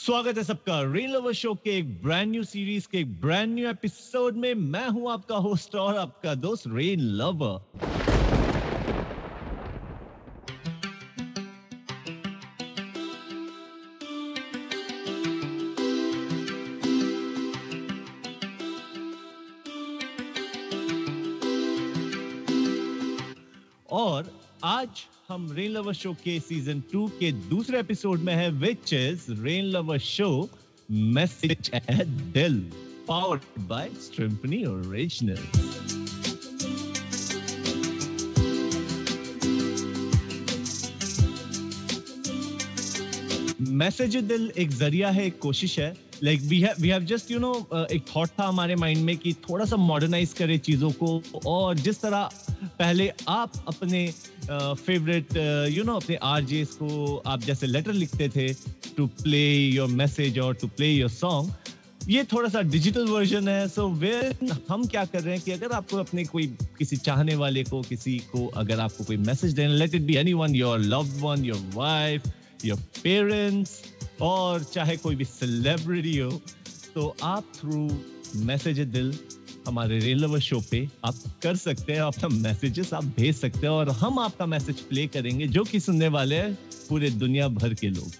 स्वागत है सबका रेन लवर शो के एक ब्रांड न्यू सीरीज़ के एक ब्रांड न्यू एपिसोड में मैं हूँ आपका होस्ट और आपका दोस्त रेन लवर और आज हम रेन लवर शो के सीज़न टू के दूसरे एपिसोड में है which is Rain Lover Show message at Dil powered by Strimpany original message Dil एक ज़रिया है, एक कोशिश है। Like we have we have just you know एक थॉट था हमारे माइंड में कि थोड़ा सा मॉडर्नाइज करे चीज़ों को और जिस तरह पहले आप अपने फेवरेट यू नो अपने आर को आप जैसे लेटर लिखते थे टू प्ले योर मैसेज और टू प्ले योर सॉन्ग ये थोड़ा सा डिजिटल वर्जन है सो so, वे हम क्या कर रहे हैं कि अगर आपको अपने कोई किसी चाहने वाले को किसी को अगर आपको कोई मैसेज देना let it be anyone your love one your wife your parents और चाहे कोई भी सेलिब्रिटी हो तो आप थ्रू मैसेज दिल हमारे रेलवर शो पे आप कर सकते हैं अपना मैसेजेस आप भेज सकते हैं और हम आपका मैसेज प्ले करेंगे जो कि सुनने वाले हैं पूरे दुनिया भर के लोग।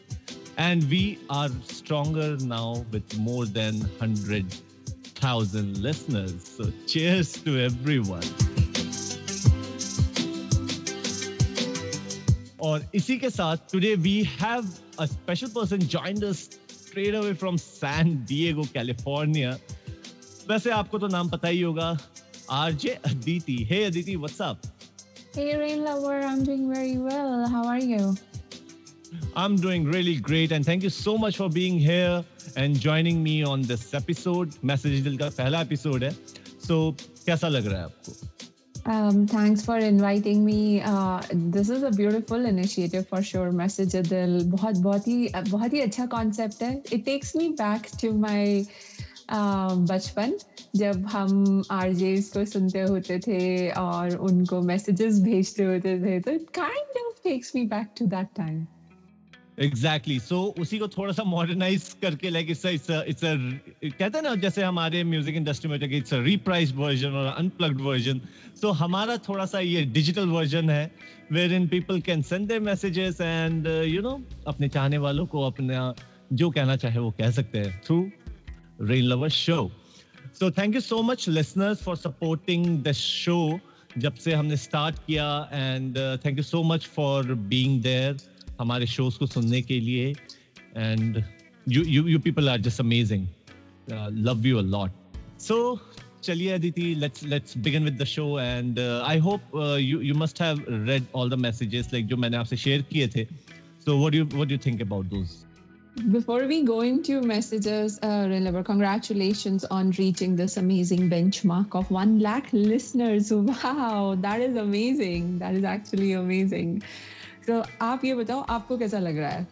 And we are stronger now with more than hundred thousand listeners so cheers to everyone और इसी के साथ today we have a special person joined us straight away from San Diego, California. वैसे आपको तो नाम पता ही होगा RJ Aditi hey Aditi what's up Hey Rain Lover, I'm doing very well. How are you? I'm doing really great and thank you so much for being here and joining me on this episode. Message Dil का पहला episode है. So कैसा लग रहा है आपको? Um, thanks for inviting me. Uh, this is a beautiful initiative for sure. Message Dil बहुत बहुत ही बहुत ही अच्छा concept है. It takes me back to my बचपन जब हम आर को सुनते होते थे और उनको मैसेजेस भेजते होते थे तो it kind of takes me back to that time exactly exactly. So so, उसी को थोड़ा सा मॉडर्नाइज करके लाइक इट्स इट्स इट्स कहते हैं ना जैसे हमारे म्यूज़िक इंडस्ट्री में इट्स रीप्राइज्ड वर्जन और अनप्लग्ड वर्जन सो हमारा थोड़ा सा ये डिजिटल वर्जन है wherein people can send their messages and you know अपने चाहने वालों को अपना जो कहना चाहे वो कह सकते हैं through Rain Lover Show. So thank you so much, listeners, for supporting the show. जब से हमने स्टार्ट किया and thank you so much for being there हमारे शोज़ को सुनने के लिए. And you you you people are just amazing love you a lot so चलिए Aditi let's let's begin with the show and I hope you you must have read all the messages like जो मैंने आपसे share किए थे. So what you what you think about those Before we go into messages, uh, Reliver, congratulations on reaching this amazing benchmark of 1 lakh listeners. Wow, that is amazing. That is actually amazing. So, आप ये बताओ आपको कैसा लग रहा है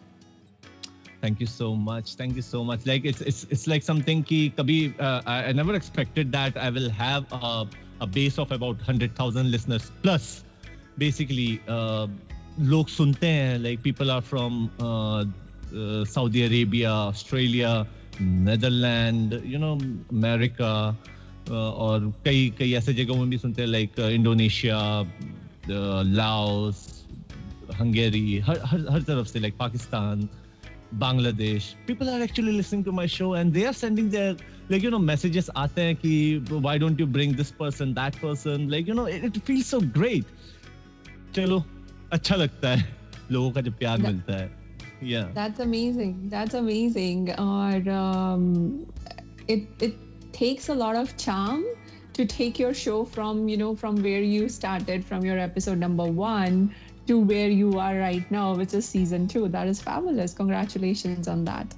Thank you so much. Thank you so much. Like it's it's it's like something कि कभी uh, I, never expected that I will have a, a base of about hundred thousand listeners plus. Basically, uh, लोग सुनते हैं like people are from uh, Saudi Arabia Australia Netherland you know America और कई कई ऐसे जगहों में भी सुनते हैं लाइक इंडोनेशिया लाओस हंगेरी हर हर हर तरफ़ से like Pakistan Bangladesh people are actually listening to my show and they are sending their like you know messages आते हैं कि why don't you bring this person that person like you know it feel so great चलो अच्छा लगता है लोगों का जब प्यार मिलता है। Yeah. That's amazing. That's amazing. Or um, it it takes a lot of charm to take your show from you know from where you started from your episode number one to where you are right now which is season two. That is fabulous. Congratulations on that.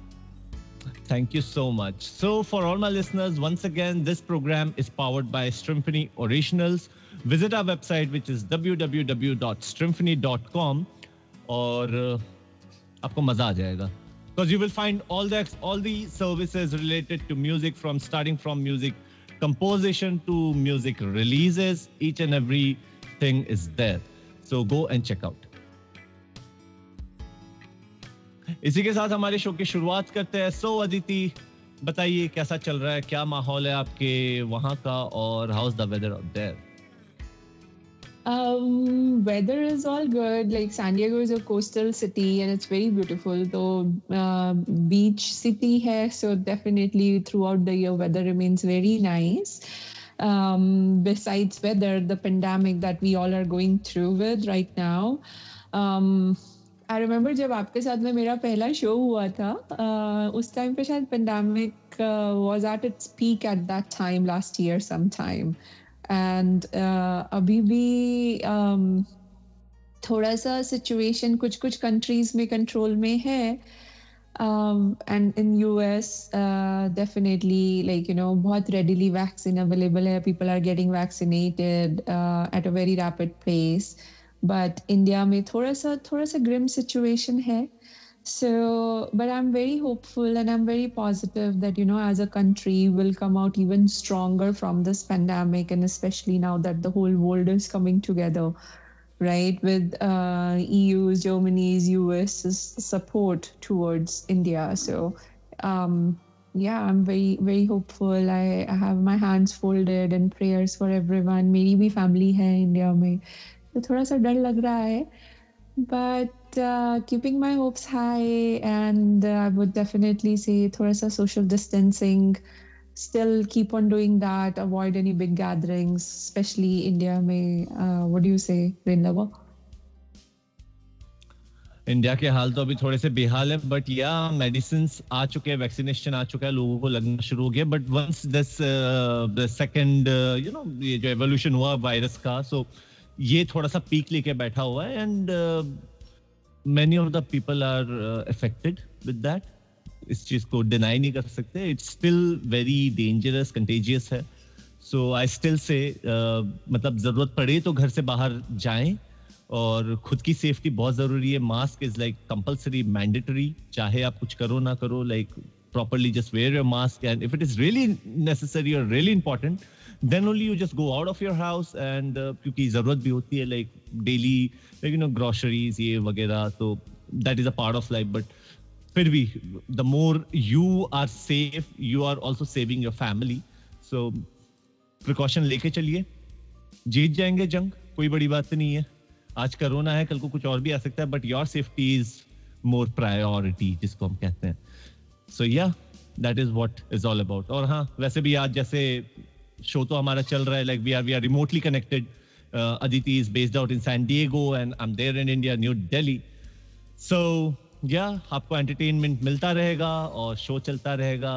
Thank you so much. So, for all my listeners, once again, this program is powered by Strymphony Originals. Visit our website, which is www.strymphony.com, or uh, आपको मज़ा आ जाएगा। Because you will find all the all the services related to music from starting from music composition to music releases each and everything is there so go and check इसी के साथ हमारे show की शुरुआत करते हैं। सो अदिति बताइए कैसा चल रहा है? क्या माहौल है आपके वहाँ का? और how is the weather of there Um, weather is all good. Like San Diego is a coastal city and it's very beautiful. Though uh, beach city hai, so definitely throughout the year weather remains very nice. Um, besides weather, the pandemic that we all are going through with right now. Um, I remember जब आपके साथ में मेरा पहला show हुआ था uh, उस time पे शायद pandemic uh, was at its peak at that time last year sometime. and uh, अभी भी um, थोड़ा सा सिचुएशन कुछ कुछ कंट्रीज़ में कंट्रोल में है। And in US definitely like you know बहुत रेडिली वैक्सीन अवेलेबल है। People are getting vaccinated at a very rapid pace but India में थोड़ा सा थोड़ा सा ग्रिम सिचुएशन है। so but i'm very hopeful and i'm very positive that you know as a country we'll come out even stronger from this pandemic and especially now that the whole world is coming together right with uh, eu's germany's us's support towards india so um, yeah i'm very very hopeful I, I have my hands folded and prayers for everyone मेरी भी family है India में तो थोड़ा सा डर लग रहा है but uh, keeping my hopes high, and uh, I would definitely say thoda social distancing. Still keep on doing that. Avoid any big gatherings, especially India. May uh, what do you say, Rindava? India के हाल तो अभी थोड़े से बेहाल है but या medicine आ चुके हैं वैक्सीनेशन आ चुका है लोगों को लगना शुरू हो गया but once this second you know ये जो एवोल्यूशन हुआ वायरस का सो so, ये थोड़ा सा पीक लेके बैठा हुआ है and many of the people are uh, affected with that. इस चीज़ को डिनाई नहीं कर सकते. It's still very dangerous contagious है. सो आई स्टिल से मतलब ज़रूरत पड़े तो घर से बाहर जाएँ और खुद की सेफ्टी बहुत ज़रूरी है. Mask is like compulsory mandatory चाहे आप कुछ करो ना करो like properly just wear your mask and if it is really necessary और really important then only you just go out of your house and क्योंकि ज़रूरत भी होती है like daily like you know groceries ये वगैरह तो that is a part of life but फिर भी the more you are safe you are also saving your family so precaution लेके चलिए जीत जाएँगे जंग कोई बड़ी बात नहीं है आज करोना है कल को कुछ और भी आ सकता है but your safety is more priority जिसको हम कहते हैं so yeah that is what is all about और हाँ वैसे भी आज जैसे शो तो हमारा चल रहा है like we are we are remotely connected Aditi is based out in San Diego and I am there in India New Delhi so yeah आपको एंटरटेनमेंट मिलता रहेगा और शो चलता रहेगा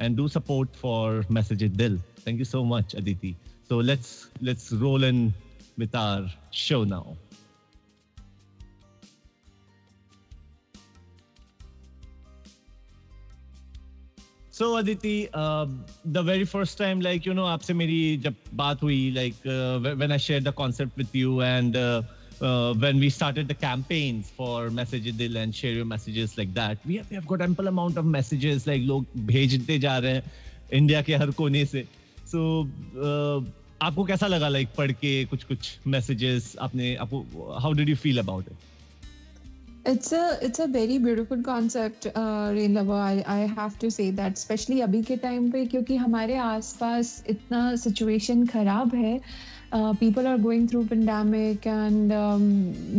and do support for message is Dil thank you so much Aditi so let's let's roll in with our show now so Aditi the very first time like you know आपसे मेरी जब बात हुई like when I share the concept with you and when we started the campaigns for message dil and share your messages like that we have, we have got ample amount of messages like लोग भेजते जा रहे हैं India के हर कोने से so uh, आपको कैसा लगा लाइक like, पढ़ के कुछ कुछ मैसेजेस आपने आपको how did you feel about it It's a it's a very beautiful concept, uh, Rain Lover. I, I have to say that, especially अभी के टाइम पे क्योंकि हमारे आसपास इतना सिचुएशन खराब है people are going through pandemic and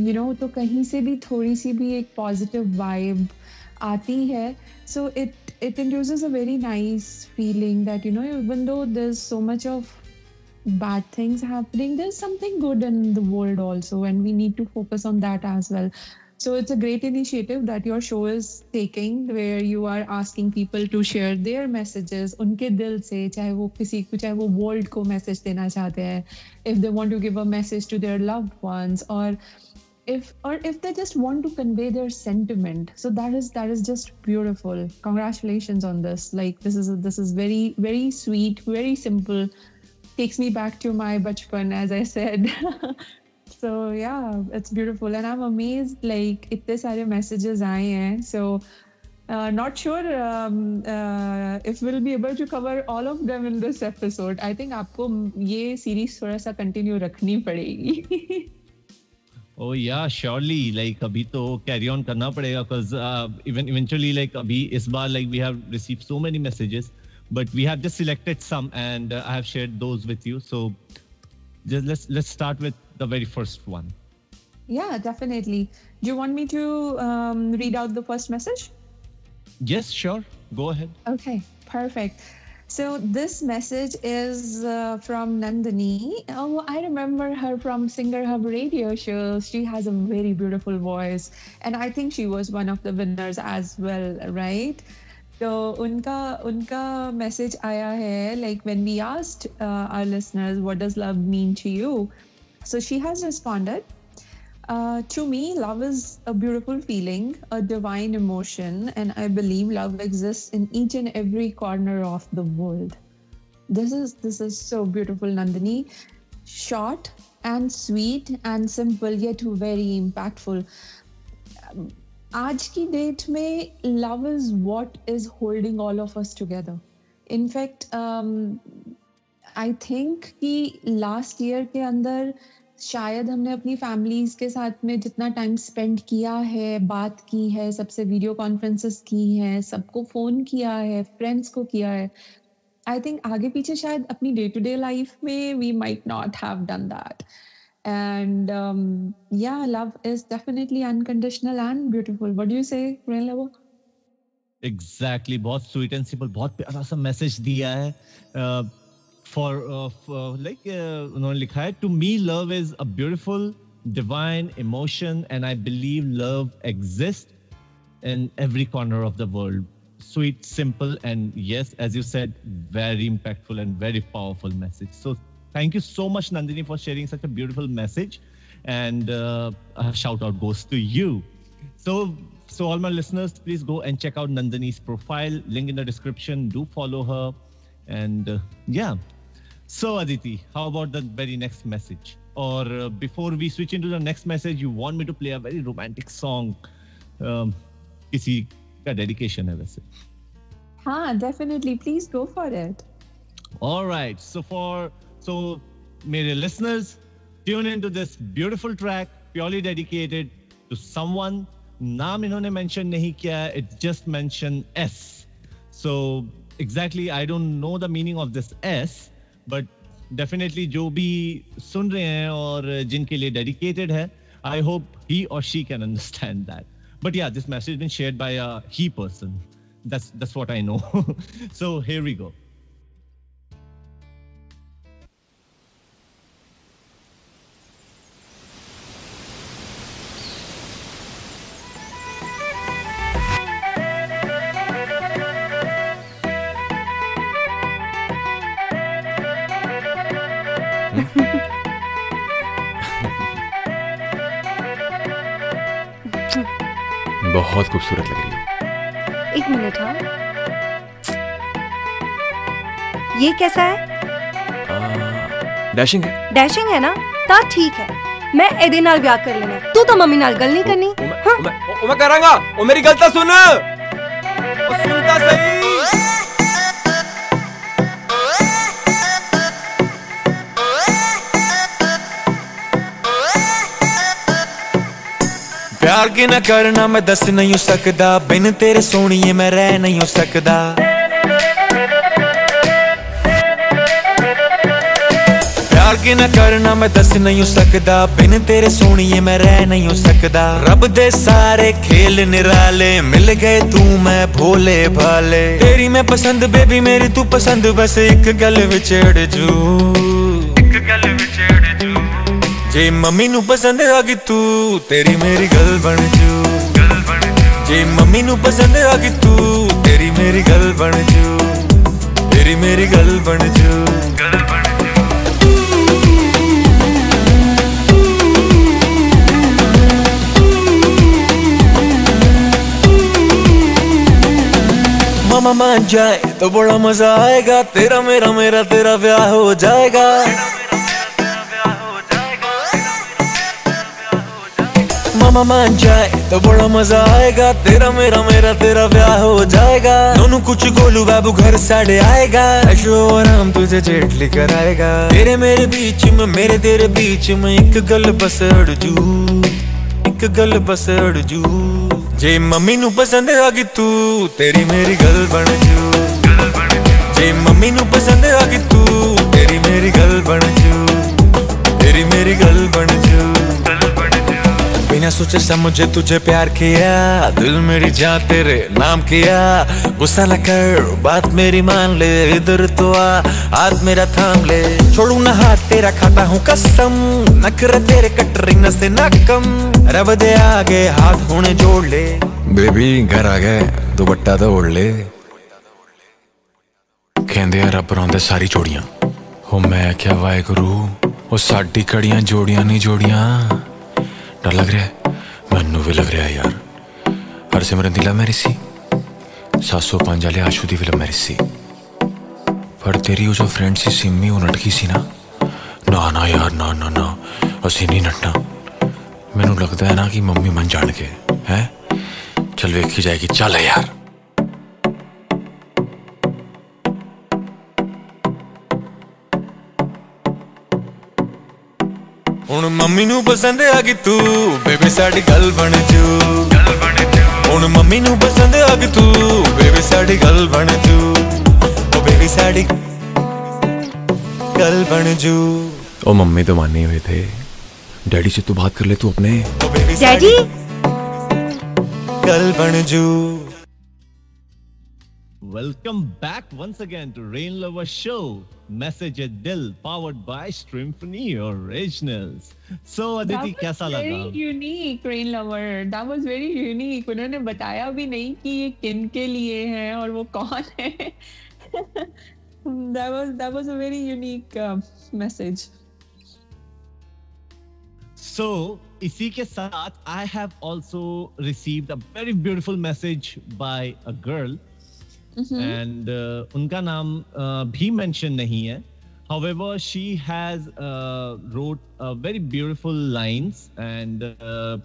you know तो कहीं से भी थोड़ी सी भी एक पॉजिटिव वाइब आती है so it it induces a very nice feeling that you know even though there's so much of bad things happening there's something good in the world also and we need to focus on that as well so it's a great initiative that your show is taking where you are asking people to share their messages उनके दिल से चाहे वो किसी को चाहे वो world को message देना चाहते हैं if they want to give a message to their loved ones or if or if they just want to convey their sentiment so that is that is just beautiful congratulations on this like this is this is very very sweet very simple takes me back to my bachpan as i said so yeah it's beautiful and i'm amazed like itne sare messages aaye hain so uh, not sure um, uh, if we'll be able to cover all of them in this episode i think आपको ये series थोड़ा सा continue रखनी पड़ेगी Oh yeah, surely. Like अभी तो carry on करना पड़ेगा because uh, even eventually like अभी इस बार like we have received so many messages, but we have just selected some and uh, I have shared those with you. So just let's let's start with the very first one. Yeah, definitely. Do you want me to um, read out the first message? Yes, sure. Go ahead. Okay, perfect. So this message is uh, from Nandini. Oh, I remember her from Singer Hub radio show. She has a very beautiful voice, and I think she was one of the winners as well, right? So unka unka message आया है like when we asked uh, our listeners what does love mean to you, so she has responded uh, to me, love is a beautiful feeling, a divine emotion, and I believe love exists in each and every corner of the world. This is this is so beautiful, Nandini. Short and sweet and simple, yet very impactful. आज की date में love is what is holding all of us together in fact I think कि last year के अंदर शायद हमने अपनी families के साथ में जितना टाइम स्पेंड किया है बात की है सबसे वीडियो कॉन्फ्रेंसेस की हैं सबको फ़ोन किया है फ्रेंड्स को किया है आई थिंक आगे पीछे शायद अपनी डे टू डे लाइफ में we might not have done that and yeah love is definitely unconditional and beautiful what do you say level exactly बहुत स्वीट एंड सिंपल बहुत प्यारा सा मैसेज दिया है। Uh, for, uh, for uh, like uh, likha to me love is a beautiful divine emotion and i believe love exists in every corner of the world. Sweet simple and yes as you said very impactful and very powerful message. So thank you so much nandini for sharing such a beautiful message and uh, a shout out goes to you. So so all my listeners please go and check out nandini's profile. Link in the description. Do follow her. And uh, yeah. so, Aditi, how about the very next message? Or uh, before we switch into the next message, you want me to play a very romantic song? Um, किसी का dedication है वैसे. हाँ, definitely. Please go for it. All right. So for so, मेरे listeners, tune into this beautiful track purely dedicated to someone. नाम इन्होंने mention नहीं किया. It just mentioned S. So exactly, I don't know the meaning of this S. But definitely जो भी सुन रहे हैं और जिनके लिए डेडिकेटेड है I hope he or she can understand that but yeah this message been shared by a he person that's that's what I know so here we go बहुत खूबसूरत लग रही हो। एक मिनट हाँ। ये कैसा है? डैशिंग है। डैशिंग है ना? ता ठीक है। मैं एदे नाल ब्याह कर लेना। तू तो मम्मी नाल गल नहीं करनी। हाँ? मैं, मैं करांगा ओ मेरी गल तो सुन। ओ सुनता सही। प्यार के न करना मैं दस नहीं हो सकता बिन तेरे सोनिए मैं रह नहीं हो सकता प्यार के न करना मैं दस नहीं हो सकता बिन तेरे सोनिए मैं रह नहीं हो सकता रब दे सारे खेल निराले मिल गए तू मैं भोले भाले तेरी मैं पसंद बेबी मेरी तू पसंद बस एक गल विचड़ जू एक गल विचड़ ਜੇ ਮੰਮੀ ਨੂੰ ਪਸੰਦ ਆ ਗਈ ਤੂੰ ਤੇਰੀ ਮੇਰੀ ਗੱਲ ਬਣ ਜੂ ਗੱਲ ਬਣ ਜੂ ਜੇ ਮੰਮੀ ਨੂੰ ਪਸੰਦ ਆ ਗਈ ਤੂੰ ਤੇਰੀ ਮੇਰੀ ਗੱਲ ਬਣ ਜੂ ਤੇਰੀ ਮੇਰੀ ਗੱਲ ਬਣ ਜੂ ਗੱਲ ਬਣ मामा मान जाए तो बड़ा मजा आएगा तेरा मेरा मेरा तेरा ब्याह हो जाएगा मामा मान जाए तो बड़ा मज़ा आएगा तेरा मेरा मेरा तेरा ब्याह हो जाएगा दोनों कुछ गोलू बाबू घर साढ़े आएगा ऐशो आराम तुझे जेठ लेकर आएगा तेरे मेरे बीच में मेरे तेरे बीच में एक गल बस अड़ जू एक गल बस अड़ जू जे मम्मी नु पसंद आ गई तू तेरी मेरी गल बन जू जे मम्मी नु पसंद आ गई तू तेरी मेरी गल बन जू तेरी मेरी गल बन जू बिना सोचे समझे तुझे प्यार किया दिल मेरी जान तेरे नाम किया गुस्सा न कर बात मेरी मान ले इधर तो आ हाथ मेरा थाम ले छोड़ू ना हाथ तेरा खाता हूँ कसम नखरे तेरे कटरिंग से ना कम रब दे आगे हाथ होने जोड़ ले बेबी घर आ गए दुपट्टा तो ओढ़ ले ਕਹਿੰਦੇ ਆ ਰੱਬ ਰੌਂਦੇ ਸਾਰੀ ਜੋੜੀਆਂ ਹੋ ਮੈਂ ਕਿਹਾ ਵਾਹਿਗੁਰੂ ਉਹ ਸਾਡੀ ਕੜੀਆਂ ਜੋੜੀਆਂ ਨਹੀਂ ਜੋੜੀਆਂ ਡਰ ਲੱਗ ਰਿਹਾ ਹੈ? ਮੈਨੂੰ ਵੀ ਲੱਗ ਰਿਹਾ ਹੈ ਯਾਰ ਹਰਸਿਮਰਨ ਦੀ ਲਵ ਮੈਰਿਜ ਸੀ 705 ਵਾਲੇ ਆਸ਼ੂ ਦੀ ਵੀ ਲਵ ਮੈਰਿਜ ਸੀ ਪਰ ਤੇਰੀ ਉਹ ਜੋ ਫਰੈਂਡ ਸੀ ਸਿੰਮੀ ਉਹ ਨਟਕੀ ਸੀ ਨਾ ਨਾ ਨਾ ਯਾਰ ਨਾ ਨਾ ਨਾ ਅਸੀਂ ਨਹੀਂ ਨੱਟਣਾ ਮੈਨੂੰ ਲੱਗਦਾ ਹੈ ਨਾ ਕਿ ਮੰਮੀ ਮੰਨ ਜਾਣਗੇ ਹੈ ਚਲ ਵੇਖੀ ਜਾਏਗੀ ਚੱਲ ਯਾਰ ਮੰਮੀ ਨੂੰ ਪਸੰਦ ਆ ਗਈ ਤੂੰ ਬੇਬੀ ਸਾਡੀ ਗੱਲ ਬਣ ਜੂ ਗੱਲ ਬਣ ਜੂ ਹੁਣ ਮੰਮੀ ਨੂੰ ਪਸੰਦ ਆ ਗਈ ਤੂੰ ਬੇਬੀ ਸਾਡੀ ਗੱਲ ਬਣ ਜੂ ਉਹ ਬੇਬੀ ਸਾਡੀ ਗੱਲ ਬਣ ਜੂ ओ मम्मी तो मान नहीं हुए थे डैडी से तू बात कर ले तू अपने ओ बेबी डैडी गल बन जू Welcome back once again to Rain Lover Show. Message at Dill, powered by Streamphony Originals. So Aditi, कैसा very लगा? unique rain lover that was very unique उन्होंने बताया भी नहीं कि ये किन के लिए है और वो कौन है that was that was a very unique uh, message So इसी के साथ I have also received a very beautiful message by a girl And uh, उनका नाम uh, भी mention नहीं है. However she has uh, wrote a very beautiful lines and uh,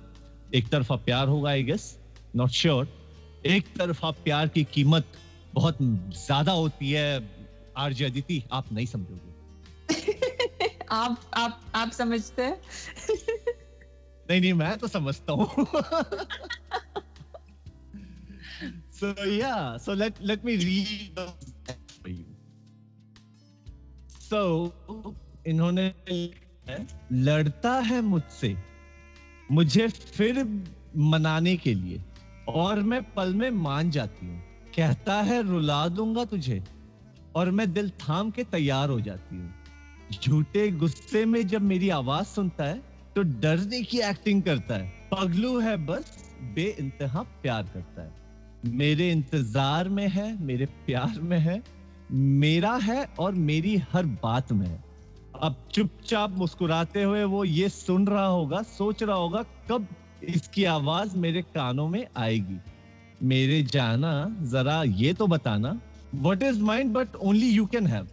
एक तरफा प्यार होगा आई गेस नॉट श्योर एक तरफा प्यार की कीमत बहुत ज़्यादा होती है आरजे अदिति आप नहीं समझोगे। आप आप आप समझते हैं? नहीं नहीं मैं तो समझता हूँ। so, yeah. So, let let me read for you. So, इन्होंने लड़ता है मुझसे। मुझे फिर मनाने के लिए और मैं पल में मान जाती हूँ। कहता है, रुला दूँगा तुझे और मैं दिल थाम के तैयार हो जाती हूँ। झूठे गुस्से में जब मेरी आवाज़ सुनता है तो डरने की एक्टिंग करता है। पगलू है बस बे इंतहा प्यार करता है। मेरे इंतज़ार में है, मेरे प्यार में है, मेरा है और मेरी हर बात में अब चुपचाप मुस्कुराते हुए वो ये सुन रहा होगा, सोच रहा होगा, कब इसकी आवाज़ मेरे कानों में आएगी। मेरे जाना, जरा ये तो बताना what is mind but only you can have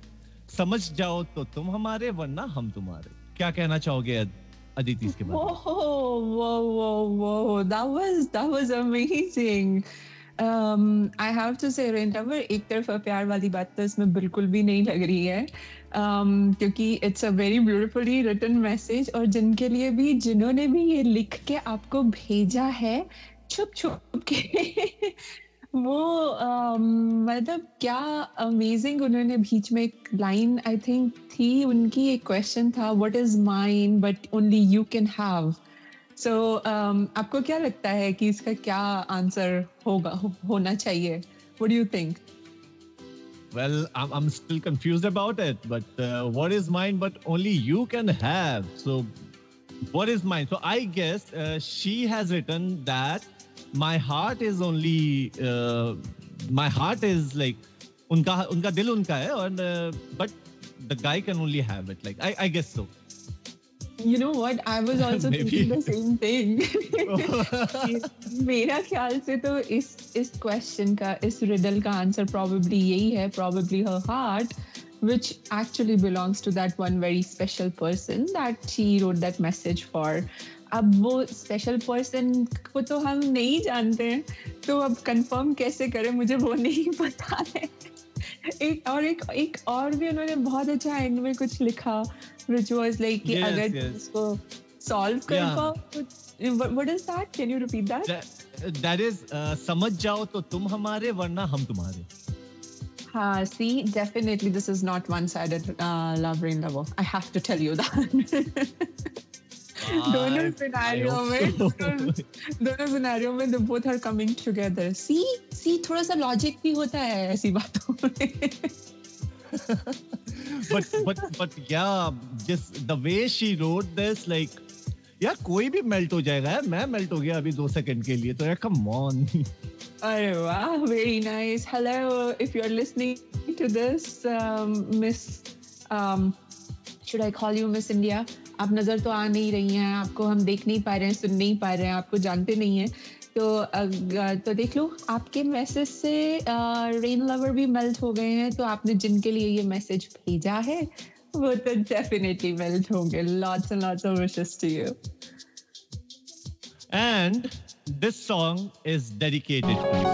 समझ जाओ तो तुम हमारे, वरना हम तुम्हारे। क्या कहना चाहोगे अद- अदिति इसके बारे में. Have to say, Rainlover, एक तरफा प्यार वाली बात तो इसमें बिल्कुल भी नहीं लग रही है। Um, क्योंकि it's a very beautifully written message और जिनके लिए भी जिन्होंने भी ये लिख के आपको भेजा है छुप छुप के। वो um, मतलब क्या अमेजिंग उन्होंने बीच में एक लाइन आई थिंक थी। उनकी एक क्वेश्चन था what is mine but only you can have सो आपको क्या लगता है कि इसका क्या आंसर होगा हो, होना चाहिए what do you think Well, I'm, I'm still confused about it, but uh, what is mine but only you can have? So, what is mine? So, I guess uh, she has written that my heart is only, uh, my heart is like, unka, unka dil unka hai, and, uh, but the guy can only have it. Like, I, I guess so. You know what? I was also Maybe. thinking the same thing. मेरा ख्याल से तो इस इस question का इस riddle का answer probably यही है probably her heart which actually belongs to that one very special person that she wrote that message for अब वो स्पेशल पर्सन को तो हम नहीं जानते हैं तो अब कंफर्म कैसे करें मुझे वो नहीं पता है एक और एक एक और भी उन्होंने बहुत अच्छा एंड में कुछ लिखा which was like Yes, अगर yes. इसको सॉल्व कर Yeah. पाओ what is that can you repeat that that is समझ जाओ तो तुम हमारे वरना हम तुम्हारे हाँ see definitely this is not one sided uh, love rain lover I have to tell you that दोनों सिनेरियो में दोनों दोनों सिनेरियो में the both are coming together see see थोड़ा सा लॉजिक भी होता है ऐसी बातों में but but but yeah just the way she wrote this like यार कोई भी मेल्ट हो जाएगा यार मैं मेल्ट हो गया अभी दो सेकंड के लिए तो यार कम ऑन अरे वाह nice hello if you're listening to this um, miss um, should I call you Miss India आप नज़र तो आ नहीं रही हैं आपको हम देख नहीं पा रहे हैं सुन नहीं पा रहे हैं आपको जानते नहीं हैं तो तो देख लो आपके मैसेज से रेन लवर भी मेल्ट हो गए हैं तो आपने जिनके लिए ये मैसेज भेजा है वो तो डेफिनेटली मेल्ट होंगे। Lots and lots of wishes to you and this song is dedicated to you.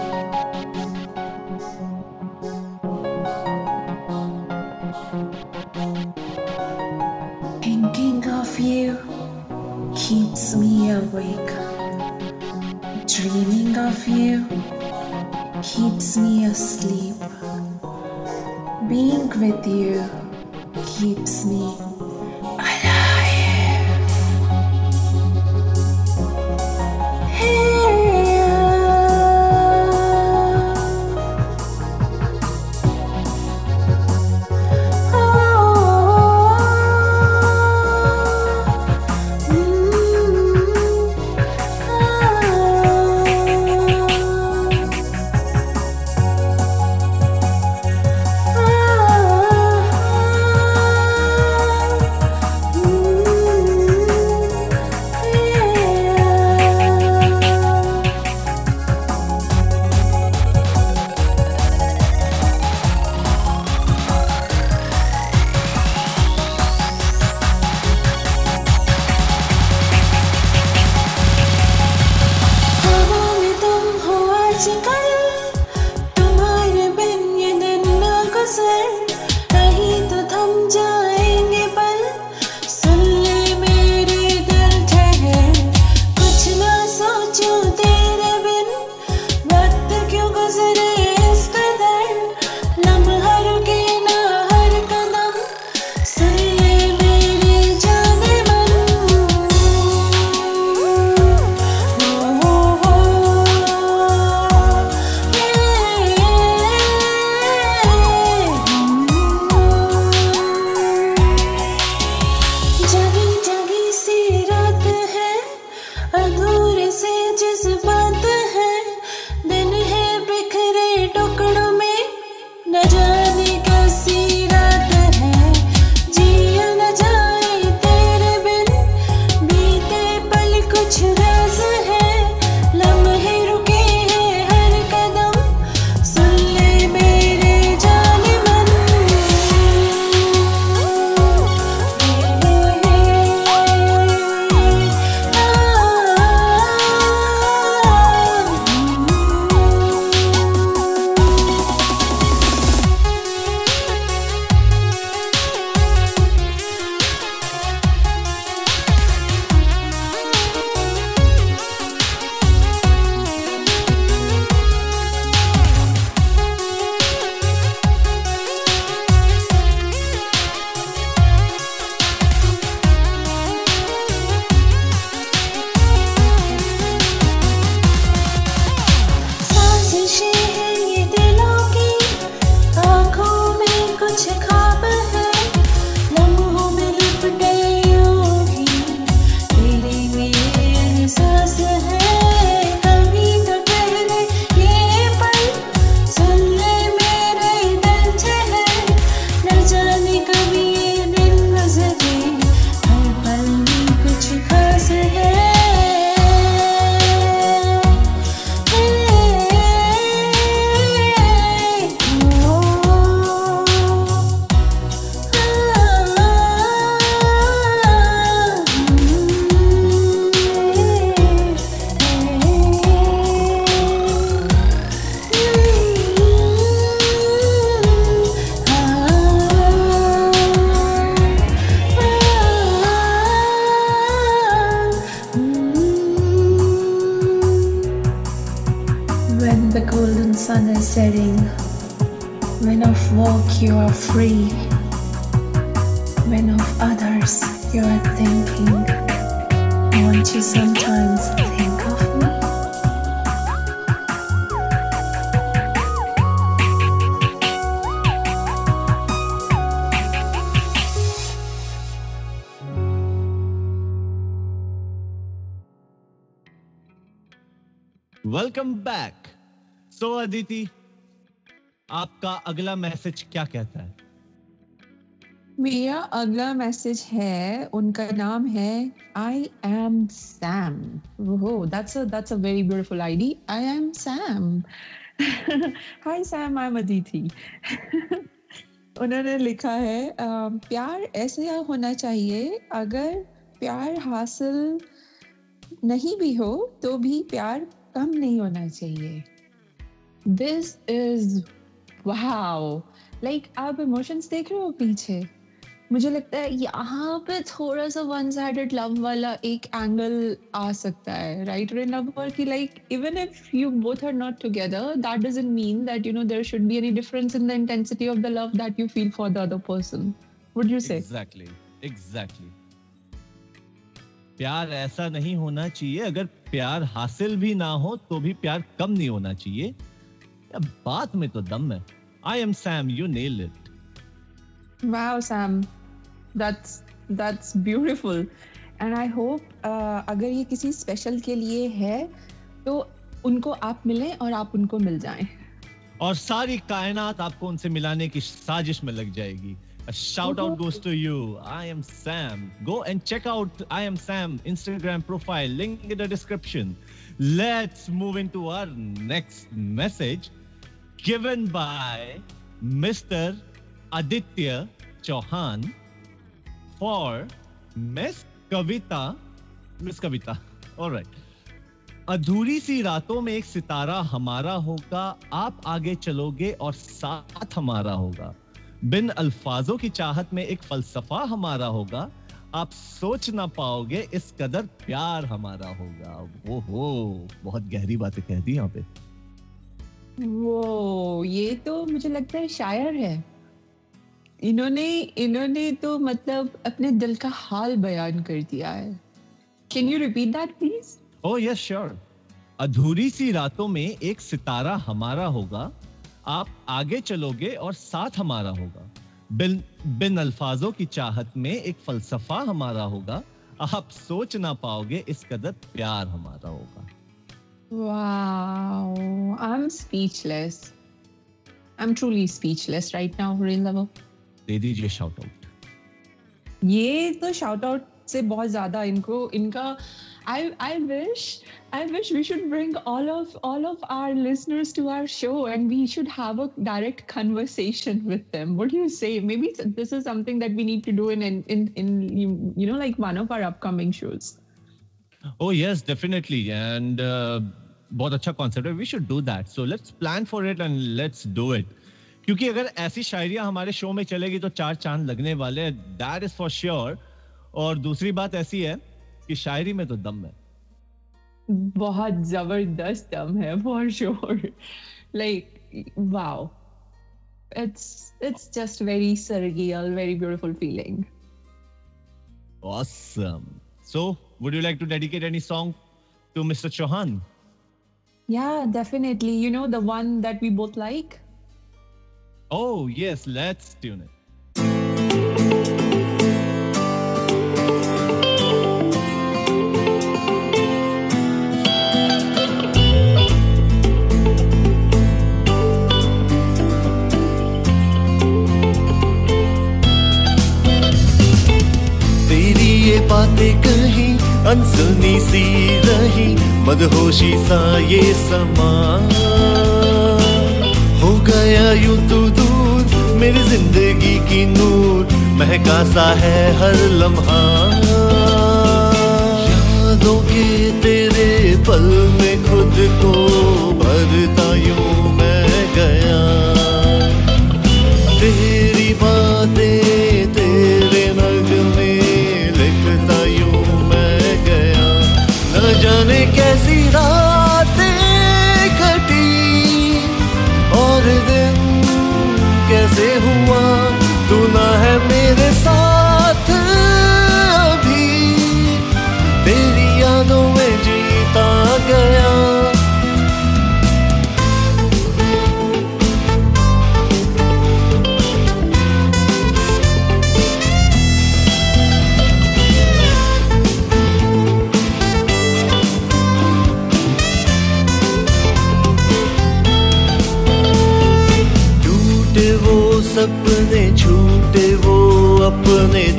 Thinking of you keeps me awake. Dreaming of you keeps me asleep. Being with you keeps me welcome back so Aditi आपका अगला message क्या कहता है? मेरा अगला message है, उनका नाम है I am Sam oh that's a that's a very beautiful ID I am Sam hi Sam I am Aditi उन्होंने लिखा है प्यार ऐसे होना चाहिए, अगर प्यार हासिल नहीं भी हो तो भी प्यार कम नहीं होना चाहिए। दिस इज़ वाओ लाइक आप इमोशंस देख रहे हो पीछे? मुझे लगता है यहाँ पे थोड़ा सा वन साइडेड लव वाला एक एंगल आ सकता है राइट रे लवर की like even if you both are not together that doesn't mean that you know there should be any difference in the intensity of the love that you feel for the other person would you say exactly exactly प्यार ऐसा नहीं होना चाहिए, अगर प्यार हासिल भी ना हो तो भी प्यार कम नहीं होना चाहिए। बात में तो दम है। I am Sam you nail it Sam, that's that's beautiful, and I hope uh, अगर ये किसी स्पेशल के लिए है तो उनको आप मिलें और आप उनको मिल जाएँ. और सारी कायनात आपको उनसे मिलाने की साजिश में लग जाएगी। A shout out goes to you. I am Sam. Go and check out I am Sam Instagram profile. Link in the description. Let's move into our next message given by Mr. Aditya Chauhan for Miss Kavita. Miss Kavita. All right. अधूरी सी रातों में एक सितारा हमारा होगा आप आगे चलोगे और साथ हमारा होगा बिन अल्फाजों की चाहत में एक फलसफा हमारा होगा। आप सोच ना पाओगे इस कदर प्यार हमारा होगा। वो हो बहुत गहरी बातें कह दी यहाँ पे। वो ये तो मुझे लगता है शायर है। इन्होंने इन्होंने तो मतलब अपने दिल का हाल बयान कर दिया है। Can you repeat that please oh yes sure अधूरी सी रातों में एक सितारा हमारा होगा। आप आगे चलोगे और साथ हमारा होगा बिन बिन अल्फाजों की चाहत में एक फलसफा हमारा होगा आप सोच ना पाओगे इस कदर प्यार हमारा होगा Wow, I'm speechless. I'm truly speechless right now, real level. दे दीजिए शाउट आउट ये तो शाउट आउट से बहुत ज़्यादा इनको इनका I I wish I wish we should bring all of all of our listeners to our show and we should have a direct conversation with them. What do you say? Maybe this is something that we need to do in in in, in you, you know like one of our upcoming shows. Oh yes, definitely, and uh, बहुत अच्छा concept है we should do that so let's plan for it and let's do it क्योंकि अगर ऐसी शायरियां हमारे show में चलेगी तो चार चांद लगने वाले हैं दैट इज फॉर श्योर और दूसरी बात ऐसी है कि शायरी में तो दम है। बहुत ज़बरदस्त दम है for sure like wow it's it's just very surreal very beautiful feeling awesome so would you like to dedicate any song to mister Chauhan yeah definitely you know the one that we both like oh yes let's tune it बातें कहीं, अनसुनी सी रही, मदहोशी सा ये समा हो गया you तू दूर, मेरी ज़िंदगी की नूर, महका सा है हर लम्हा। यादों के तेरे पल में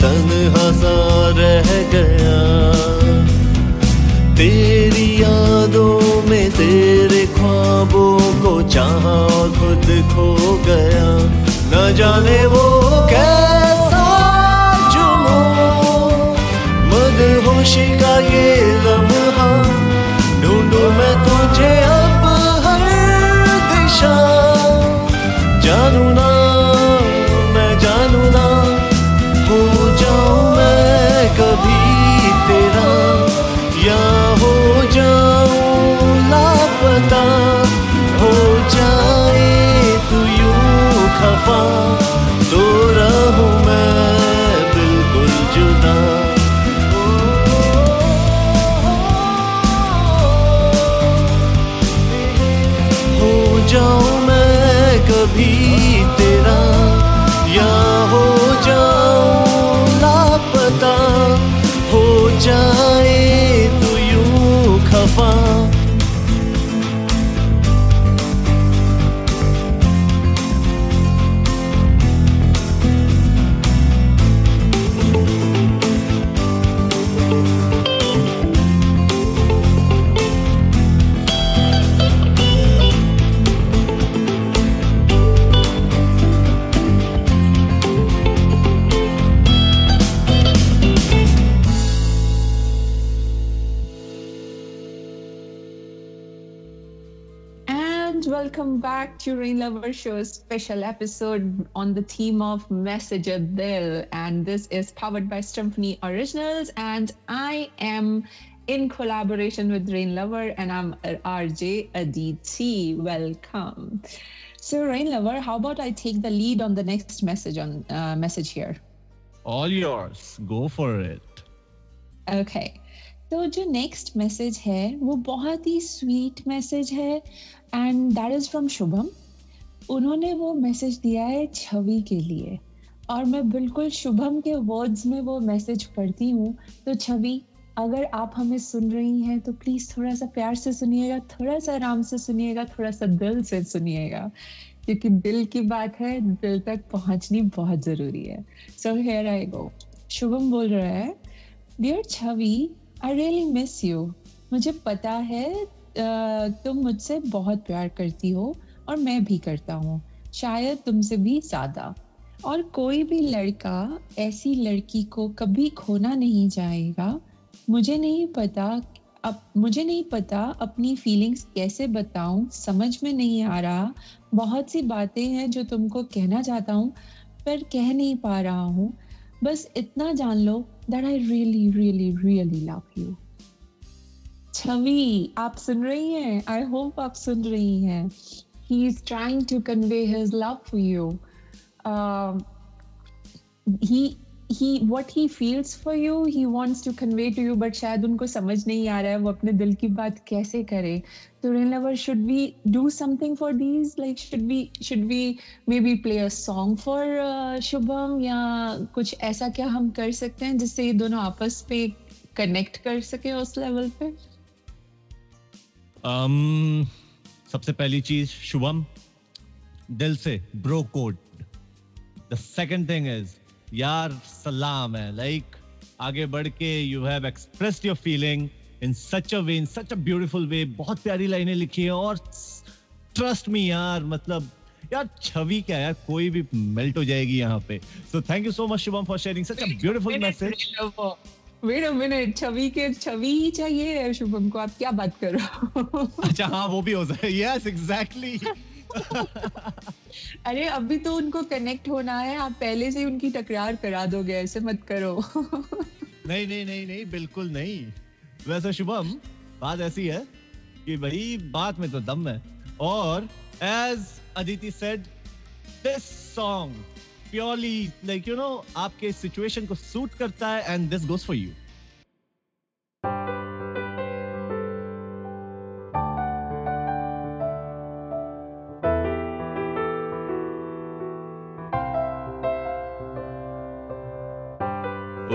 तन सा रह गया। तेरी यादों में तेरे ख्वाबों को चाह खुद खो गया। न जाने वो कैसा लापता हो जाए तू यूँ खफा। Show's special episode on the theme of Messenger Dil. And this is powered by Symphony Originals. And I am in collaboration with Rain Lover, and I'm RJ Aditi. Welcome. So, Rain Lover, how about I take the lead on the next message on uh, message here? All yours. Go for it. Okay तो जो next message है वो बहुत ही sweet message है and that is from Shubham उन्होंने वो message दिया है छवि के लिए। और मैं बिल्कुल शुभम के वर्ड्स में वो मैसेज पढ़ती हूँ। तो छवि, अगर आप हमें सुन रही हैं तो प्लीज़ थोड़ा सा प्यार से सुनिएगा, थोड़ा सा आराम से सुनिएगा, थोड़ा सा दिल से सुनिएगा। क्योंकि दिल की बात है, दिल तक पहुंचनी बहुत ज़रूरी है। सो हेयर आई गो शुभम बोल रहा है dear Chhavi I really miss you मुझे पता है तुम मुझसे बहुत प्यार करती हो। और मैं भी करता हूँ। शायद तुमसे भी ज़्यादा। और कोई भी लड़का ऐसी लड़की को कभी खोना नहीं जाएगा। मुझे नहीं पता अब मुझे नहीं पता अपनी फीलिंग्स कैसे बताऊँ। समझ में नहीं आ रहा। बहुत सी बातें हैं जो तुमको कहना चाहता हूँ, पर कह नहीं पा रहा हूँ। बस इतना जान लो that I really really really love you Chhavi, आप सुन रही हैं? आई होप आप सुन रही हैं। He is trying to convey his love for you he he what he feels for you he wants to convey to you but शायद उनको समझ नहीं आ रहा है वो अपने दिल की बात कैसे करे तो rain lover should we do something for these like should we should we maybe play a song for uh, Shubham या कुछ ऐसा क्या हम कर सकते हैं जिससे ये दोनों आपस पे कनेक्ट कर सके उस लेवल पे um, सबसे पहली चीज़ शुभम दिल से bro code the second thing is यार सलाम है. लाइक like, आगे बढ़ के you have expressed your feeling in such a way in such a beautiful way बहुत प्यारी लाइनें लिखी हैं और ट्रस्ट मी यार मतलब यार छवि क्या यार? कोई भी मेल्ट हो जाएगी यहाँ पे। So thank you so much Shubham for sharing such a beautiful message wait a minute Chhavi के छवि ही चाहिए? शुभम को आप क्या बात कर रहे हो? अच्छा हाँ वो भी हो जाए। यस एग्जैक्टली अरे अभी तो उनको कनेक्ट होना है। आप पहले से ही उनकी टकरार करा दोगे ऐसे मत करो। नहीं नहीं नहीं नहीं बिल्कुल नहीं। वैसे शुभम बात ऐसी है कि भाई बात में तो दम है। और as Aditi said this song purely like you know आपके सिचुएशन को सूट करता है and this goes for you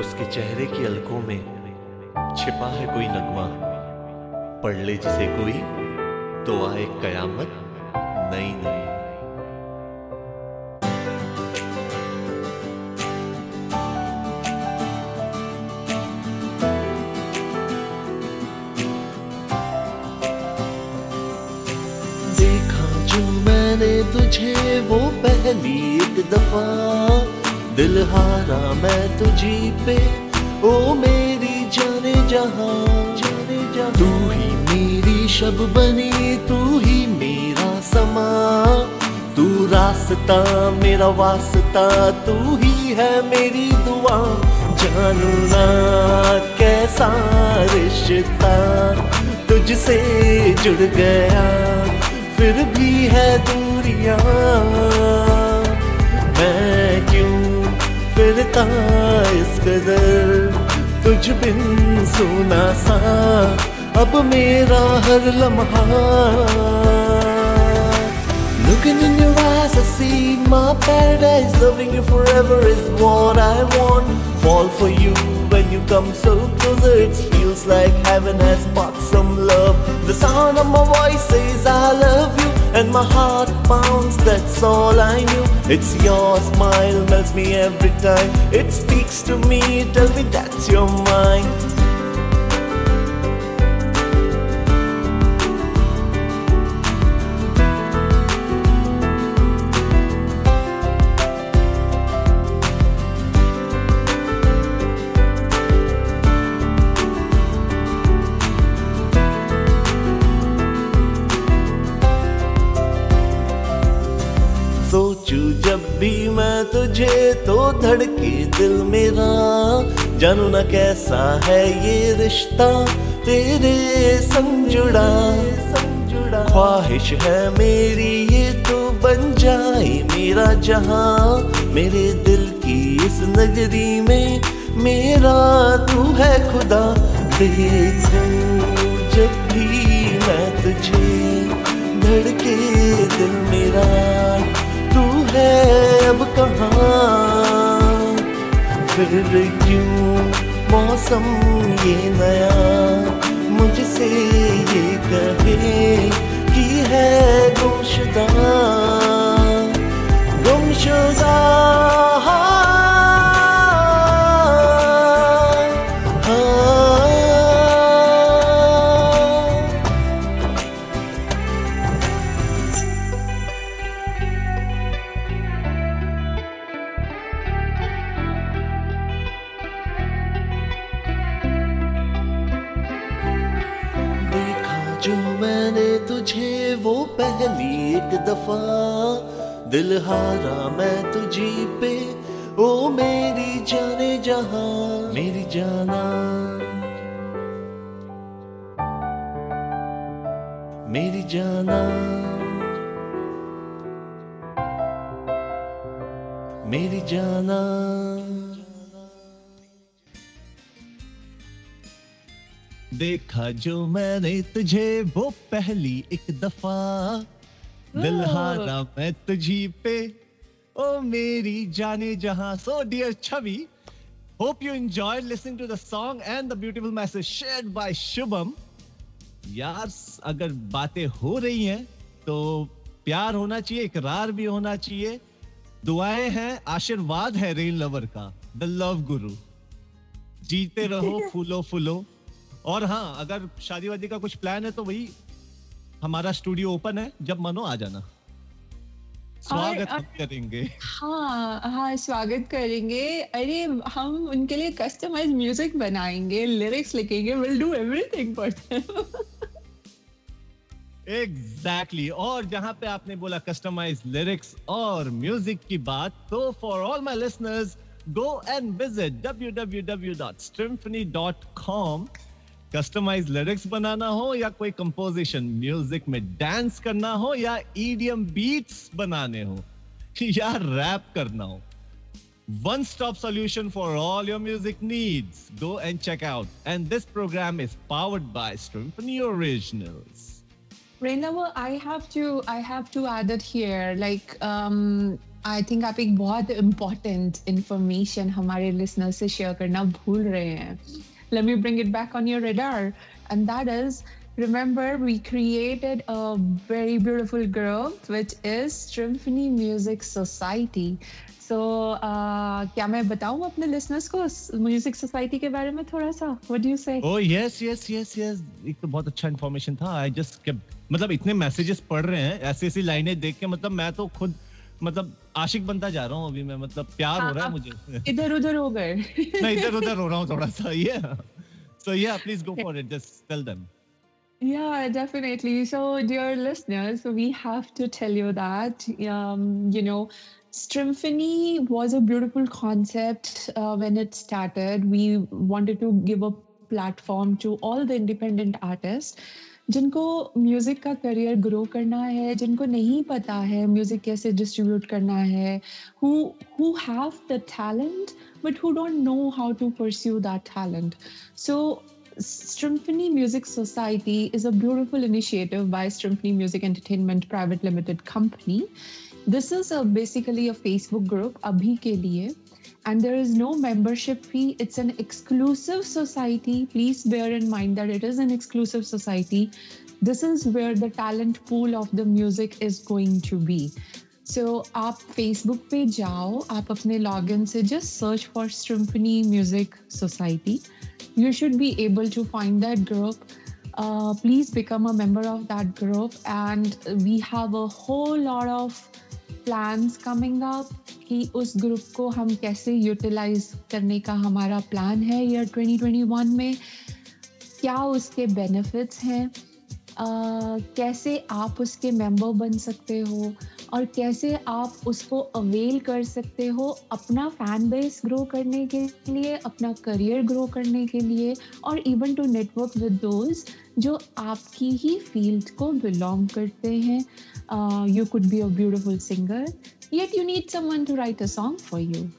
उसके चेहरे की अलकों में छिपा है कोई नगमा। पढ़ ले जिसे कोई तो आए कयामत नई नई दफ़ा, दिल हारा मैं तुझी पे। ओ मेरी जाने जहाँ जाने जहाँ। तू ही मेरी शब बनी, तू ही मेरा समा। तू रास्ता मेरा वास्ता, तू ही है मेरी दुआ। जानू ना कैसा रिश्ता तुझसे जुड़ गया, फिर भी है दूरियाँ। फिरता इस कदर तुझ बिन सुना सा अब मेरा हर लम्हा Looking in your eyes, I see my paradise. Loving you forever is what I want. Fall for you when you come so closer. It feels like heaven has sparked some love. The sound of my voice says I love you, and my heart pounds. That's all I knew. It's your smile melts me every time. It speaks to me. Tell me that you're mine. जानू ना कैसा है ये रिश्ता, तेरे संग जुड़ा संग जुड़ा ख्वाहिश है मेरी, ये तो बन जाए मेरा जहाँ। मेरे दिल की इस नगरी में मेरा तू है खुदा। देखूँ जब भी मैं तुझे, धड़के दिल मेरा। तू है अब कहाँ? फिर क्यों मौसम ये नया मुझसे ये कहे कि है गुमशुदा जो मैंने तुझे वो पहली एक दफ़ा दिल. हारा मैं तुझी पे। ओ मेरी जाने जहाँ। So dear Chhavi hope you enjoyed listening to the song and the beautiful message shared by shubham. यार अगर बातें हो रही हैं तो प्यार होना चाहिए इकरार भी होना चाहिए दुआएँ हैं आशीर्वाद है रेन लवर का। द लव गुरु जीते रहो फूलो फूलो। और हाँ अगर शादी वादी का कुछ प्लान है तो वही हमारा स्टूडियो ओपन है जब मनो आ जाना। स्वागत हम करेंगे। हाँ हाँ स्वागत करेंगे। अरे हम उनके लिए कस्टमाइज म्यूज़िक बनाएँगे लिरिक्स लिखेंगे will do everything for exactly exactly. और जहाँ पे आपने बोला कस्टमाइज लिरिक्स और म्यूज़िक की बात तो for all my listeners go and visit www.strymphony.com customize lyrics बनाना हो या कोई कंपोजिशन म्यूज़िक में डांस करना हो या ईडीएम बीट्स बनाने हो या रैप करना हो One stop solution for all your music needs. Go and check out. And this program is powered by Symphony Originals. Rainawa, I have to I have to add it here. Like um I think आप एक बहुत important information हमारे listeners से share करना भूल रहे हैं. Let me bring it back on your radar. And that is, remember we created a very beautiful group which is Symphony Music Society. So uh, क्या मैं बताऊं अपने लिसनर्स को म्यूजिक सोसाइटी के बारे में थोड़ा सा what do you say oh yes yes yes yes एक तो बहुत अच्छा इंफॉर्मेशन था आई जस्ट मतलब इतने मैसेजेस पढ़ रहे हैं ऐसी ऐसी लाइनें देख के मतलब मैं तो खुद मतलब आशिक बनता जा रहा हूँ अभी मैं मतलब प्यार हो रहा है मुझे इधर उधर हो गए मैं इधर उधर हो रहा हूँ थोड़ा सा ये so yeah please go for it just tell them Yeah, definitely. So, dear listeners, we have to tell you that, um, you know, Strymphony was a beautiful concept uh, when it started. We wanted to give a platform to all the independent artists जिनको music का career grow करना है जिनको नहीं पता है music कैसे distribute करना है who who have the talent but who don't know how to pursue that talent so Strymphony Music Society is a beautiful initiative by Strymphony Music Entertainment Private Limited Company. This is a, basically a Facebook group, Abhi ke liye, and there is no membership fee. It's an exclusive society. Please bear in mind that it is an exclusive society. This is where the talent pool of the music is going to be. So आप Facebook पे जाओ आप अपने login से just search for Strymphony Music Society. You should be able to find that group. Uh, please become a member of that group and we have a whole lot plans coming up कि उस group को हम कैसे utilise करने का हमारा plan है year 2021 में। क्या उसके बेनिफिट्स हैं? uh, कैसे आप उसके मेंबर बन सकते हो? और कैसे आप उसको अवेल कर सकते हो अपना फ़ैन बेस ग्रो करने के लिए अपना करियर ग्रो करने के लिए और even to network with those जो आपकी ही फ़ील्ड को बिलोंग करते हैं। You could be a beautiful singer yet you need someone to write a song for you.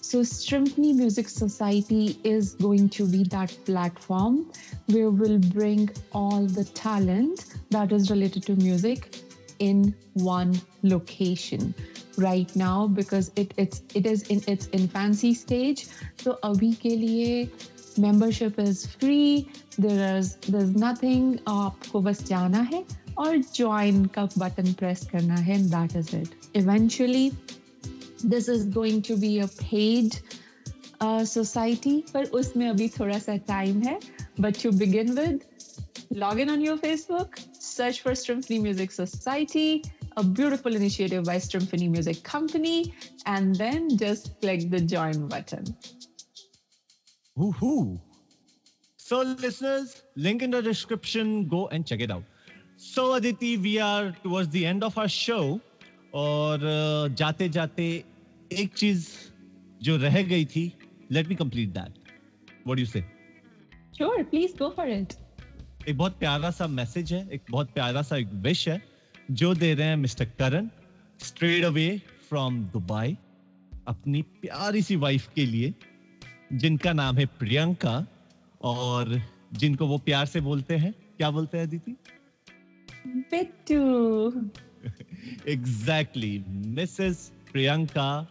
So, Strimpney Music Society is going to be that platform where we'll bring all the talent that is related to music in one location right now because it it's it is in its infancy stage. So, abhi ke liye membership is free. There is there's nothing. आपको बस जाना है और join का button press करना है that is it. Eventually, this is going to be a paid uh, society पर उसमें अभी थोड़ा सा time है. But to begin with, log in on your Facebook, search for Strymphony Music Society, a beautiful initiative by Strymphony Music Company, and then just click the join button. Woohoo! So, listeners, link in the description. Go and check it out. So, Aditi, we are towards the end of our show. और uh, जाते जाते एक चीज़ जो रह गई थी let me complete that what you say Sure, please go for it. एक बहुत प्यारा सा मैसेज है एक बहुत प्यारा सा एक विश है जो दे रहे हैं mister Karan straight away from Dubai अपनी प्यारी सी वाइफ के लिए जिनका नाम है प्रियंका और जिनको वो प्यार से बोलते हैं क्या बोलते हैं दीदी Bittu. exactly mrs priyanka,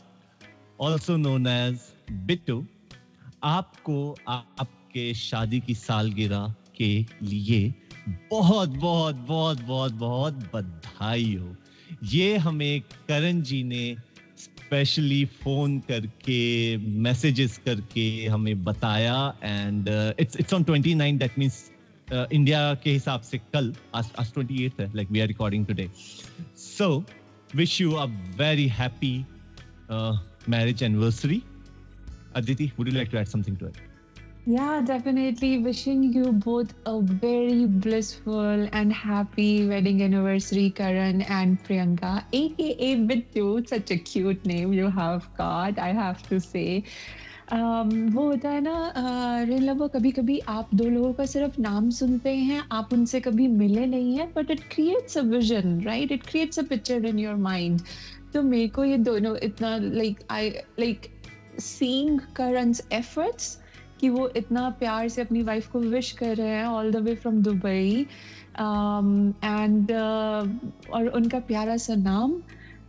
also known as bittu, आपको आपके शादी की सालगिरह के लिए बहुत बहुत बहुत बहुत बहुत बधाई हो ये हमें करण जी ने स्पेशली फ़ोन करके मैसेजेस करके हमें बताया and it's it's on 29 that means India के हिसाब से कल आज आज 28 है like we are recording today So, wish you a very happy uh, marriage anniversary. Aditi, would you like to add something to it? Yeah, definitely. Wishing you both a very blissful and happy wedding anniversary, Karan and Priyanka, aka Bittu. Such a cute name you have got, I have to say. वो होता है ना real lover कभी कभी आप दो लोगों का सिर्फ़ नाम सुनते हैं, आप उनसे कभी मिले नहीं हैं but it creates a vision right it creates a picture in your mind तो मेरे को ये दोनों इतना like I like seeing Karan's efforts कि वो इतना प्यार से अपनी वाइफ को विश कर रहे हैं all the way from Dubai and और उनका प्यारा सा नाम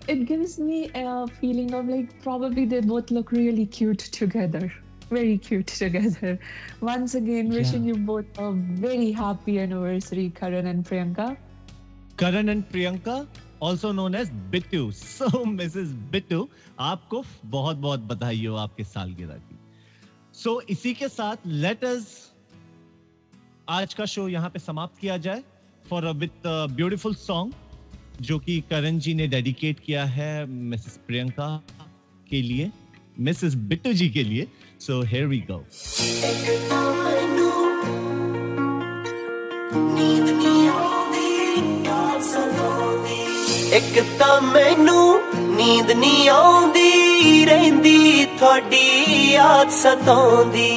it gives me a feeling of like probably they both look really cute together very cute together once again wishing you both a very happy anniversary karan and priyanka Karan and Priyanka, also known as Bittu so Mrs Bittu आपको बहुत बहुत बधाई हो आपके सालगिरह की सो so, इसी के साथ लेट अस आज का शो यहाँ पे समाप्त किया जाए for a with beautiful song जो कि करण जी ने डेडिकेट किया है मिसेस प्रियंका के लिए मिसेस बिट्टू जी के लिए सो हेयर वी गो ਇੱਕ ਤਾਂ ਮੈਨੂੰ ਨੀਂਦ ਨਹੀਂ ਆਉਂਦੀ ਰਹਿੰਦੀ ਤੁਹਾਡੀ ਯਾਦ ਸਤਾਉਂਦੀ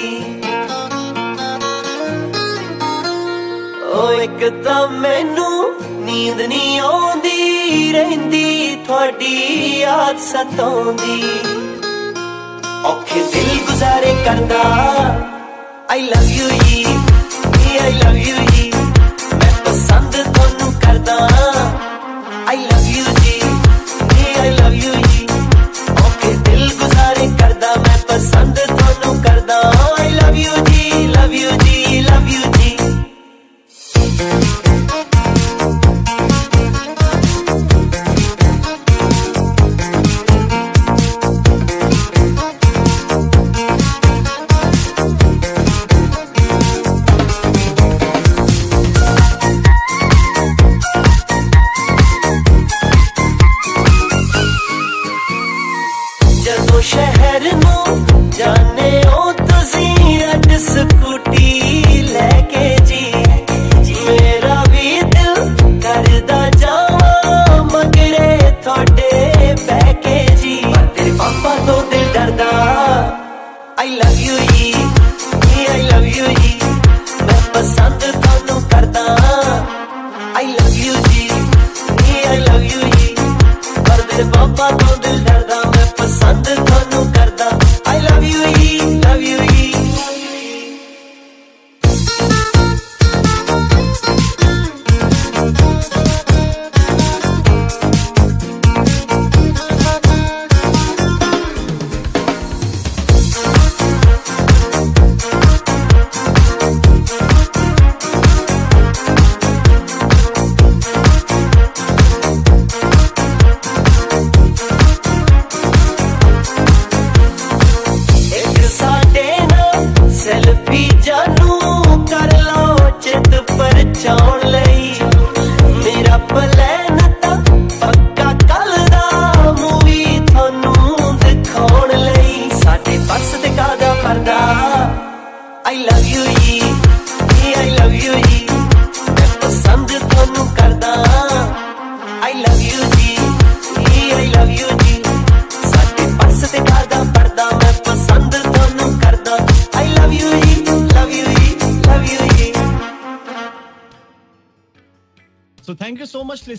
ਓ ਇੱਕ ਤਾਂ ਮੈਨੂੰ ਨੀਂਦ ਨਹੀਂ ਆਉਂਦੀ ਰਹਿੰਦੀ, ਤੁਹਾਡੀ ਯਾਦ ਸਤਾਉਂਦੀ। ਔਖੇ ਦਿਲ ਗੁਜ਼ਾਰੇ ਕਰਦਾ। ਆਈ ਲਵ ਯੂ ਜੀ। ਆਈ ਲਵ ਯੂ ਜੀ। ਮੈਂ ਪਸੰਦ ਤੁਹਾਨੂੰ ਕਰਦਾ। ਆਈ ਲਵ ਯੂ ਜੀ। ਆਈ ਲਵ ਯੂ ਜੀ। ਔਖੇ ਦਿਲ ਗੁਜ਼ਾਰੇ ਕਰਦਾ। ਮੈਂ ਪਸੰਦ ਤੁਹਾਨੂੰ ਕਰਦਾ। ਆਈ ਲਵ ਯੂ ਜੀ। ਲਵ ਯੂ ਜੀ। ਲਵ ਯੂ ਜੀ।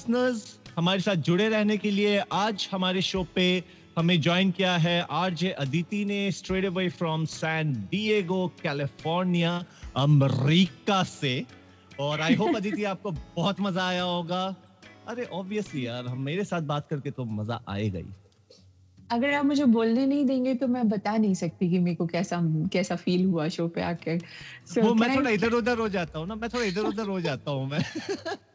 लिसनर्स हमारे साथ जुड़े रहने के लिए आज हमारे शो पे हमें ज्वाइन किया है आरजे अदिति ने straight away from San Diego California America से। और आई होप अदिति आपको बहुत मज़ा आया होगा। अरे ऑब्वियसली यार हम मेरे साथ बात करके तो मज़ा आएगा ही। अगर आप मुझे बोलने नहीं देंगे तो मैं बता नहीं सकती कि मेरे को कैसा कैसा फील हुआ शो पे आकर। So वो मैं थोड़ा इधर उधर हो जाता हूँ ना मैं थोड़ा इधर उधर हो जाता हूँ मैं।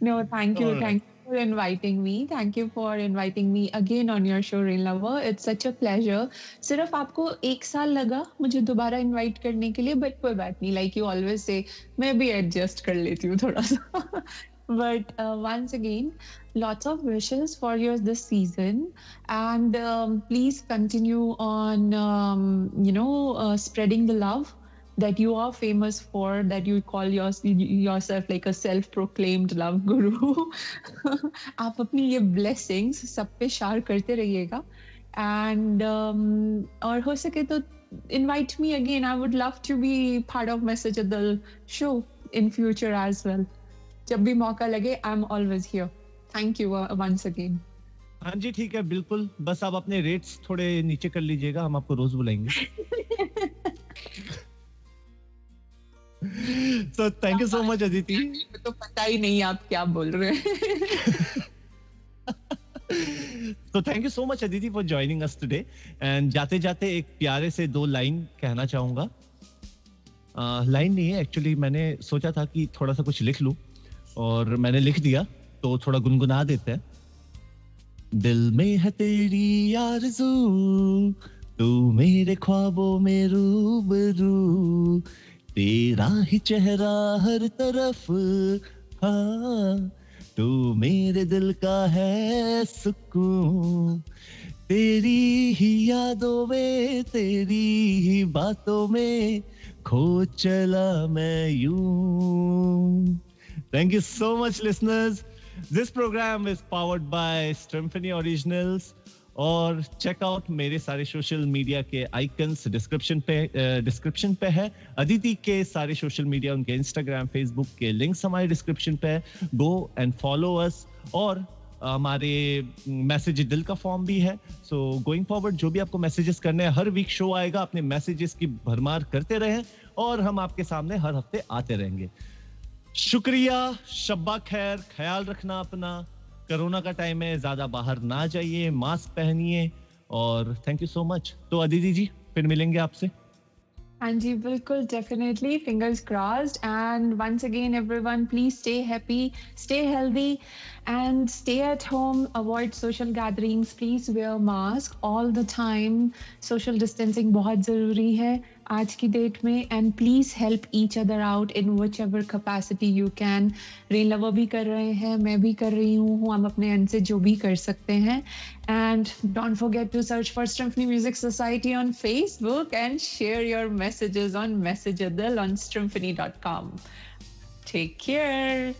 No, thank you. All right. Thank you for inviting me. Thank you for inviting me again on your show, Rain Lover. It's such a pleasure. सिर्फ आपको एक साल लगा मुझे दोबारा इनवाइट करने के लिए बट कोई बात नहीं लाइक यू ऑलवेज से मैं भी एडजस्ट कर लेती हूँ थोड़ा सा but uh, once again lots of wishes for you this season and um, please continue on um, you know uh, spreading the love that you are famous for that you call your, yourself like a self proclaimed love guru आप अपनी ये blessings सब पे share करते रहिएगा and um, और हो सके तो invite me again I would love to be part of message of the show in future as well जब भी मौका लगे I am always here thank you once again हाँ जी ठीक है बिल्कुल बस आप अपने रेट्स थोड़े नीचे कर लीजिएगा हम आपको रोज बुलाएंगे so thank you so much aditi. तो पता ही नहीं आप क्या बोल रहे हैं। So thank you so much aditi for joining us today. And जाते जाते एक प्यारे से दो लाइन कहना चाहूँगा। लाइन uh, नहीं है एक्चुअली मैंने सोचा था कि थोड़ा सा कुछ लिख लूँ। और मैंने लिख दिया तो थोड़ा गुनगुना देते हैं। दिल में है तेरी आरज़ू तू मेरे ख्वाबों में रूबरू। तेरा ही चेहरा हर तरफ़ हाँ तू मेरे दिल का है सुकून। तेरी ही यादों में, तेरी ही बातों में खो चला मैं you. Thank you so much listeners this program is powered by Strymphony originals और चेकआउट मेरे सारे सोशल मीडिया के आइकन्स डिस्क्रिप्शन पे डिस्क्रिप्शन पे है। अदिति के सारे सोशल मीडिया उनके इंस्टाग्राम फेसबुक के लिंक्स हमारे डिस्क्रिप्शन पे है। गो एंड फॉलो अस और हमारे मैसेज दिल का फॉर्म भी है। सो गोइंग फॉरवर्ड जो भी आपको मैसेजेस करने हैं, हर वीक शो आएगा। अपने मैसेजेस की भरमार करते रहें और हम आपके सामने हर हफ़्ते आते रहेंगे। शुक्रिया, शब्बा खैर, ख्याल रखना अपना। कोरोना का टाइम है, ज़्यादा बाहर ना जाइए मास्क पहनिए और थैंक यू सो मच तो अदिति जी, फिर मिलेंगे आपसे. हाँ जी, बिल्कुल definitely fingers crossed and once again everyone please stay happy stay healthy and stay at home avoid social gatherings please wear mask all the time social distancing बहुत ज़रूरी है. आज की डेट में and please help each other out in whichever capacity you can rain lover भी कर रहे हैं, मैं भी कर रही हूँ, हम अपने एंड से जो भी कर सकते हैं. And don't forget to search for Strymphony music society on Facebook and share your messages on मैसेजेदल on Strymphony dot com take care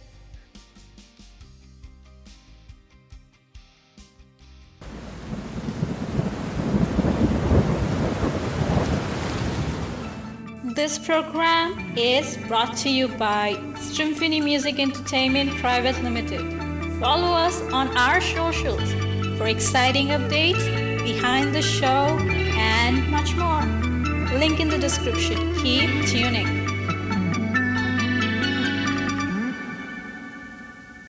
This program is brought to you by Symphony Music Entertainment Private Limited. Follow us on our socials for exciting updates, behind the show, and much more. Link in the description. Keep tuning.